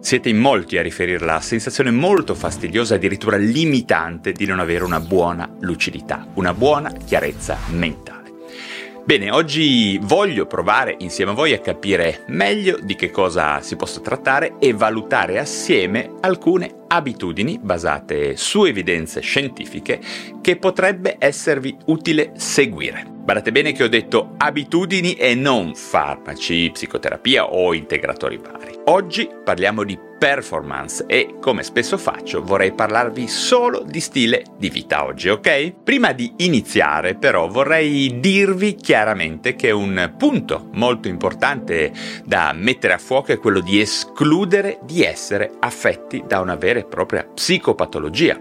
Siete in molti a riferire la sensazione molto fastidiosa, addirittura limitante, di non avere una buona lucidità, una buona chiarezza mentale. Bene, oggi voglio provare insieme a voi a capire meglio di che cosa si possa trattare e valutare assieme alcune abitudini basate su evidenze scientifiche che potrebbe esservi utile seguire. Guardate bene che ho detto abitudini e non farmaci, psicoterapia o integratori vari. Oggi parliamo di performance e, come spesso faccio, vorrei parlarvi solo di stile di vita oggi, ok? Prima di iniziare, però, vorrei dirvi chiaramente che un punto molto importante da mettere a fuoco è quello di escludere di essere affetti da una vera e propria psicopatologia.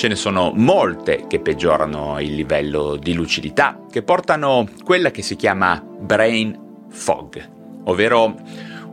Ce ne sono molte che peggiorano il livello di lucidità, che portano quella che si chiama brain fog, ovvero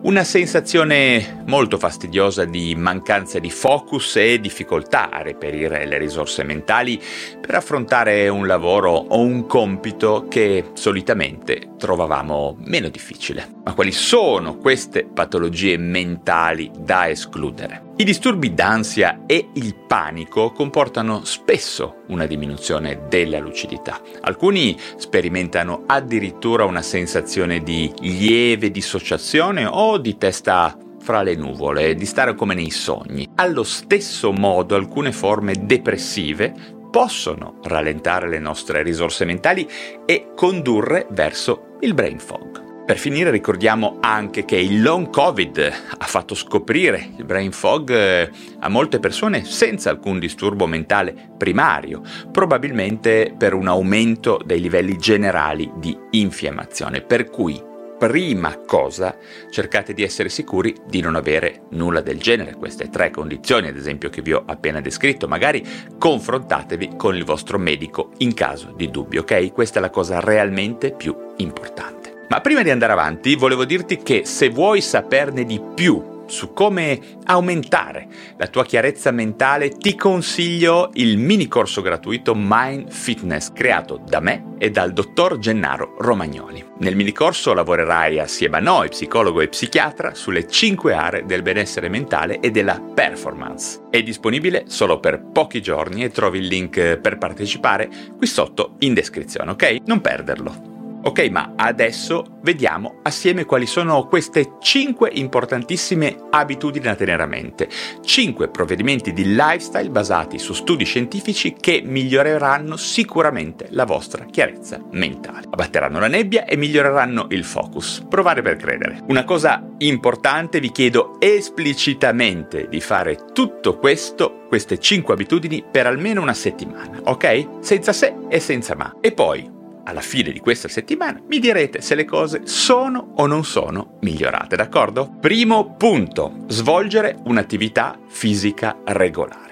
una sensazione molto fastidiosa di mancanza di focus e difficoltà a reperire le risorse mentali per affrontare un lavoro o un compito che solitamente trovavamo meno difficile. Ma quali sono queste patologie mentali da escludere? I disturbi d'ansia e il panico comportano spesso una diminuzione della lucidità. Alcuni sperimentano addirittura una sensazione di lieve dissociazione o di testa fra le nuvole, di stare come nei sogni. Allo stesso modo alcune forme depressive possono rallentare le nostre risorse mentali e condurre verso il brain fog. Per finire ricordiamo anche che il long covid ha fatto scoprire il brain fog eh, a molte persone senza alcun disturbo mentale primario, probabilmente per un aumento dei livelli generali di infiammazione, per cui prima cosa cercate di essere sicuri di non avere nulla del genere, queste tre condizioni ad esempio che vi ho appena descritto, magari confrontatevi con il vostro medico in caso di dubbio, ok? Questa è la cosa realmente più importante. Ma prima di andare avanti volevo dirti che se vuoi saperne di più su come aumentare la tua chiarezza mentale, ti consiglio il mini corso gratuito Mind Fitness creato da me e dal dottor Gennaro Romagnoli. Nel mini corso lavorerai assieme a noi, psicologo e psichiatra, sulle 5 aree del benessere mentale e della performance. È disponibile solo per pochi giorni e trovi il link per partecipare qui sotto in descrizione, ok? Non perderlo. Ok, ma adesso vediamo assieme quali sono queste 5 importantissime abitudini da tenere a mente. 5 provvedimenti di lifestyle basati su studi scientifici che miglioreranno sicuramente la vostra chiarezza mentale. Abbatteranno la nebbia e miglioreranno il focus. Provare per credere. Una cosa importante, vi chiedo esplicitamente di fare tutto questo, queste 5 abitudini, per almeno una settimana, ok? Senza se e senza ma. E poi alla fine di questa settimana mi direte se le cose sono o non sono migliorate, d'accordo? Primo punto, svolgere un'attività fisica regolare.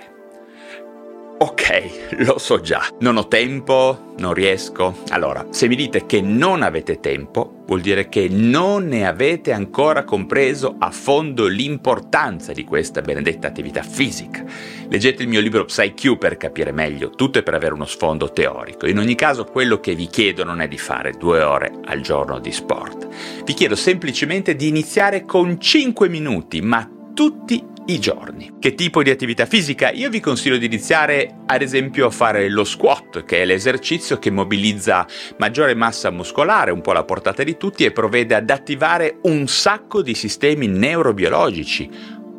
Ok, lo so già, non ho tempo, non riesco. Allora, se mi dite che non avete tempo, vuol dire che non ne avete ancora compreso a fondo l'importanza di questa benedetta attività fisica. Leggete il mio libro PsyQ per capire meglio, tutto è per avere uno sfondo teorico. In ogni caso, quello che vi chiedo non è di fare due ore al giorno di sport. Vi chiedo semplicemente di iniziare con 5 minuti, ma tutti i giorni. Che tipo di attività fisica? Io vi consiglio di iniziare ad esempio a fare lo squat, che è l'esercizio che mobilizza maggiore massa muscolare, un po' alla portata di tutti e provvede ad attivare un sacco di sistemi neurobiologici,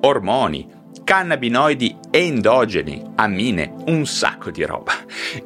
ormoni, cannabinoidi endogeni, ammine, un sacco di roba.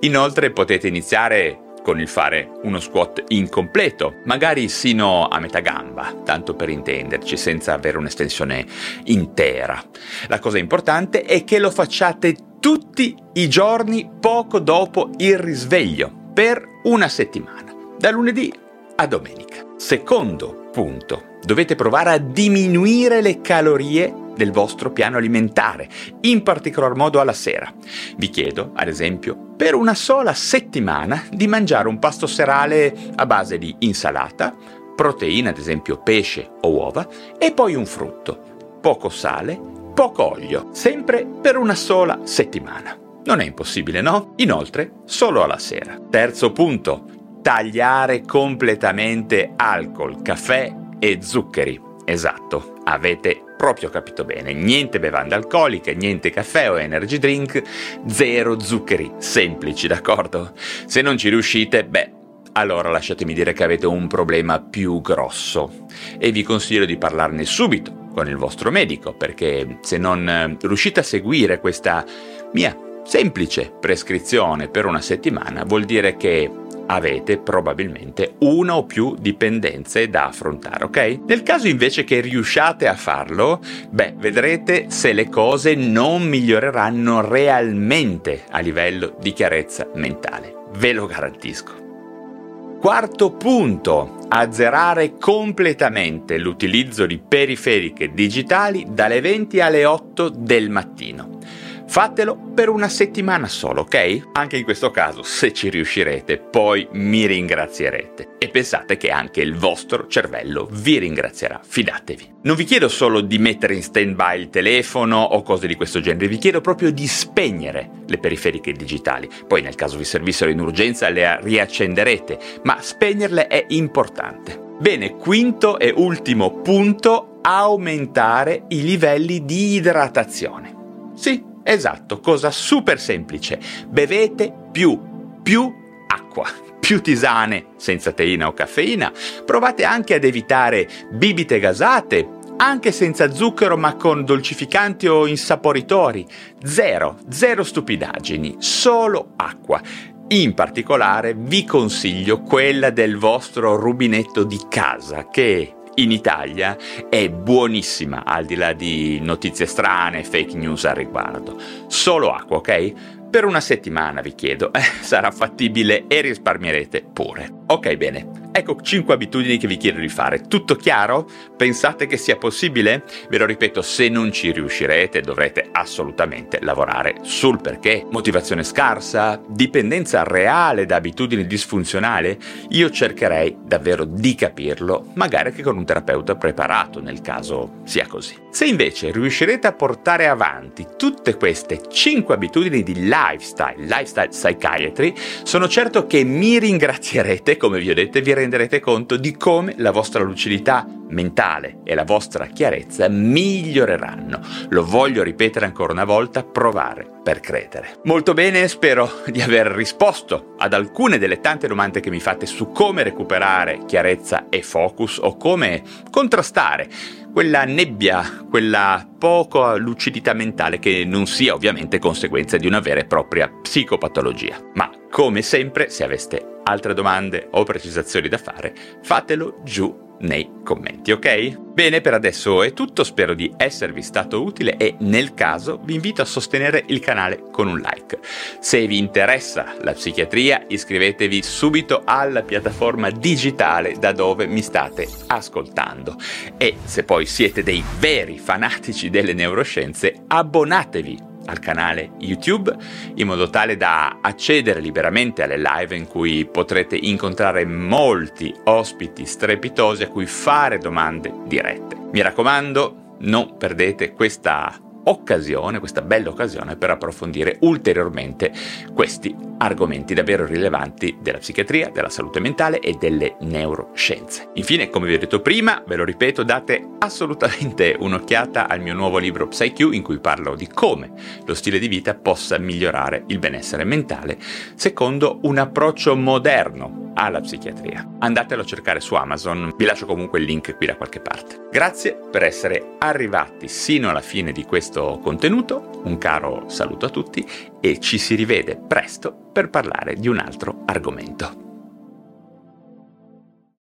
Inoltre potete iniziare con il fare uno squat incompleto, magari sino a metà gamba, tanto per intenderci, senza avere un'estensione intera. La cosa importante è che lo facciate tutti i giorni poco dopo il risveglio, per una settimana, da lunedì a domenica. Secondo punto, dovete provare a diminuire le calorie del vostro piano alimentare, in particolar modo alla sera. Vi chiedo, ad esempio, per una sola settimana di mangiare un pasto serale a base di insalata, proteine, ad esempio pesce o uova, e poi un frutto. Poco sale, poco olio, sempre per una sola settimana. Non è impossibile, no? Inoltre, solo alla sera. Terzo punto, tagliare completamente alcol, caffè e zuccheri. Esatto, avete proprio capito bene, niente bevande alcoliche, niente caffè o energy drink, zero zuccheri, semplici, d'accordo? Se non ci riuscite, beh, allora lasciatemi dire che avete un problema più grosso. E vi consiglio di parlarne subito con il vostro medico perché se non eh, riuscite a seguire questa mia semplice prescrizione per una settimana vuol dire che avete probabilmente una o più dipendenze da affrontare, ok? Nel caso invece che riusciate a farlo, beh, vedrete se le cose non miglioreranno realmente a livello di chiarezza mentale. Ve lo garantisco. Quarto punto, azzerare completamente l'utilizzo di periferiche digitali dalle 20 alle 8 del mattino. Fatelo per una settimana solo, ok? Anche in questo caso, se ci riuscirete, poi mi ringrazierete. E pensate che anche il vostro cervello vi ringrazierà, fidatevi. Non vi chiedo solo di mettere in stand-by il telefono o cose di questo genere, vi chiedo proprio di spegnere le periferiche digitali. Poi nel caso vi servissero in urgenza le riaccenderete, ma spegnerle è importante. Bene, quinto e ultimo punto, aumentare i livelli di idratazione. Sì, Esatto, cosa super semplice. Bevete più, più acqua, più tisane senza teina o caffeina. Provate anche ad evitare bibite gasate, anche senza zucchero ma con dolcificanti o insaporitori. Zero, zero stupidaggini, solo acqua. In particolare vi consiglio quella del vostro rubinetto di casa che in Italia è buonissima, al di là di notizie strane, fake news al riguardo. Solo acqua, ok? Per una settimana vi chiedo, sarà fattibile e risparmierete pure. Ok, bene. Ecco 5 abitudini che vi chiedo di fare. Tutto chiaro? Pensate che sia possibile? Ve lo ripeto, se non ci riuscirete dovrete assolutamente lavorare sul perché. Motivazione scarsa? Dipendenza reale da abitudini disfunzionali? Io cercherei davvero di capirlo, magari anche con un terapeuta preparato nel caso sia così. Se invece riuscirete a portare avanti tutte queste 5 abitudini di lifestyle, lifestyle psychiatry, sono certo che mi ringrazierete, come vi ho detto, e vi renderete conto di come la vostra lucidità mentale e la vostra chiarezza miglioreranno. Lo voglio ripetere ancora una volta, provare per credere. Molto bene, spero di aver risposto ad alcune delle tante domande che mi fate su come recuperare chiarezza e focus o come contrastare quella nebbia, quella poca lucidità mentale che non sia ovviamente conseguenza di una vera e propria psicopatologia. Ma come sempre, se aveste altre domande o precisazioni da fare, fatelo giù nei commenti, ok? Bene, per adesso è tutto, spero di esservi stato utile e nel caso vi invito a sostenere il canale con un like. Se vi interessa la psichiatria, iscrivetevi subito alla piattaforma digitale da dove mi state ascoltando e se poi siete dei veri fanatici delle neuroscienze, abbonatevi al canale YouTube in modo tale da accedere liberamente alle live in cui potrete incontrare molti ospiti strepitosi a cui fare domande dirette. Mi raccomando, non perdete questa occasione, questa bella occasione per approfondire ulteriormente questi argomenti davvero rilevanti della psichiatria, della salute mentale e delle neuroscienze. Infine, come vi ho detto prima, ve lo ripeto, date assolutamente un'occhiata al mio nuovo libro PsyQ in cui parlo di come lo stile di vita possa migliorare il benessere mentale secondo un approccio moderno alla psichiatria. Andatelo a cercare su Amazon, vi lascio comunque il link qui da qualche parte. Grazie per essere arrivati sino alla fine di questo contenuto, un caro saluto a tutti e ci si rivede presto per parlare di un altro argomento.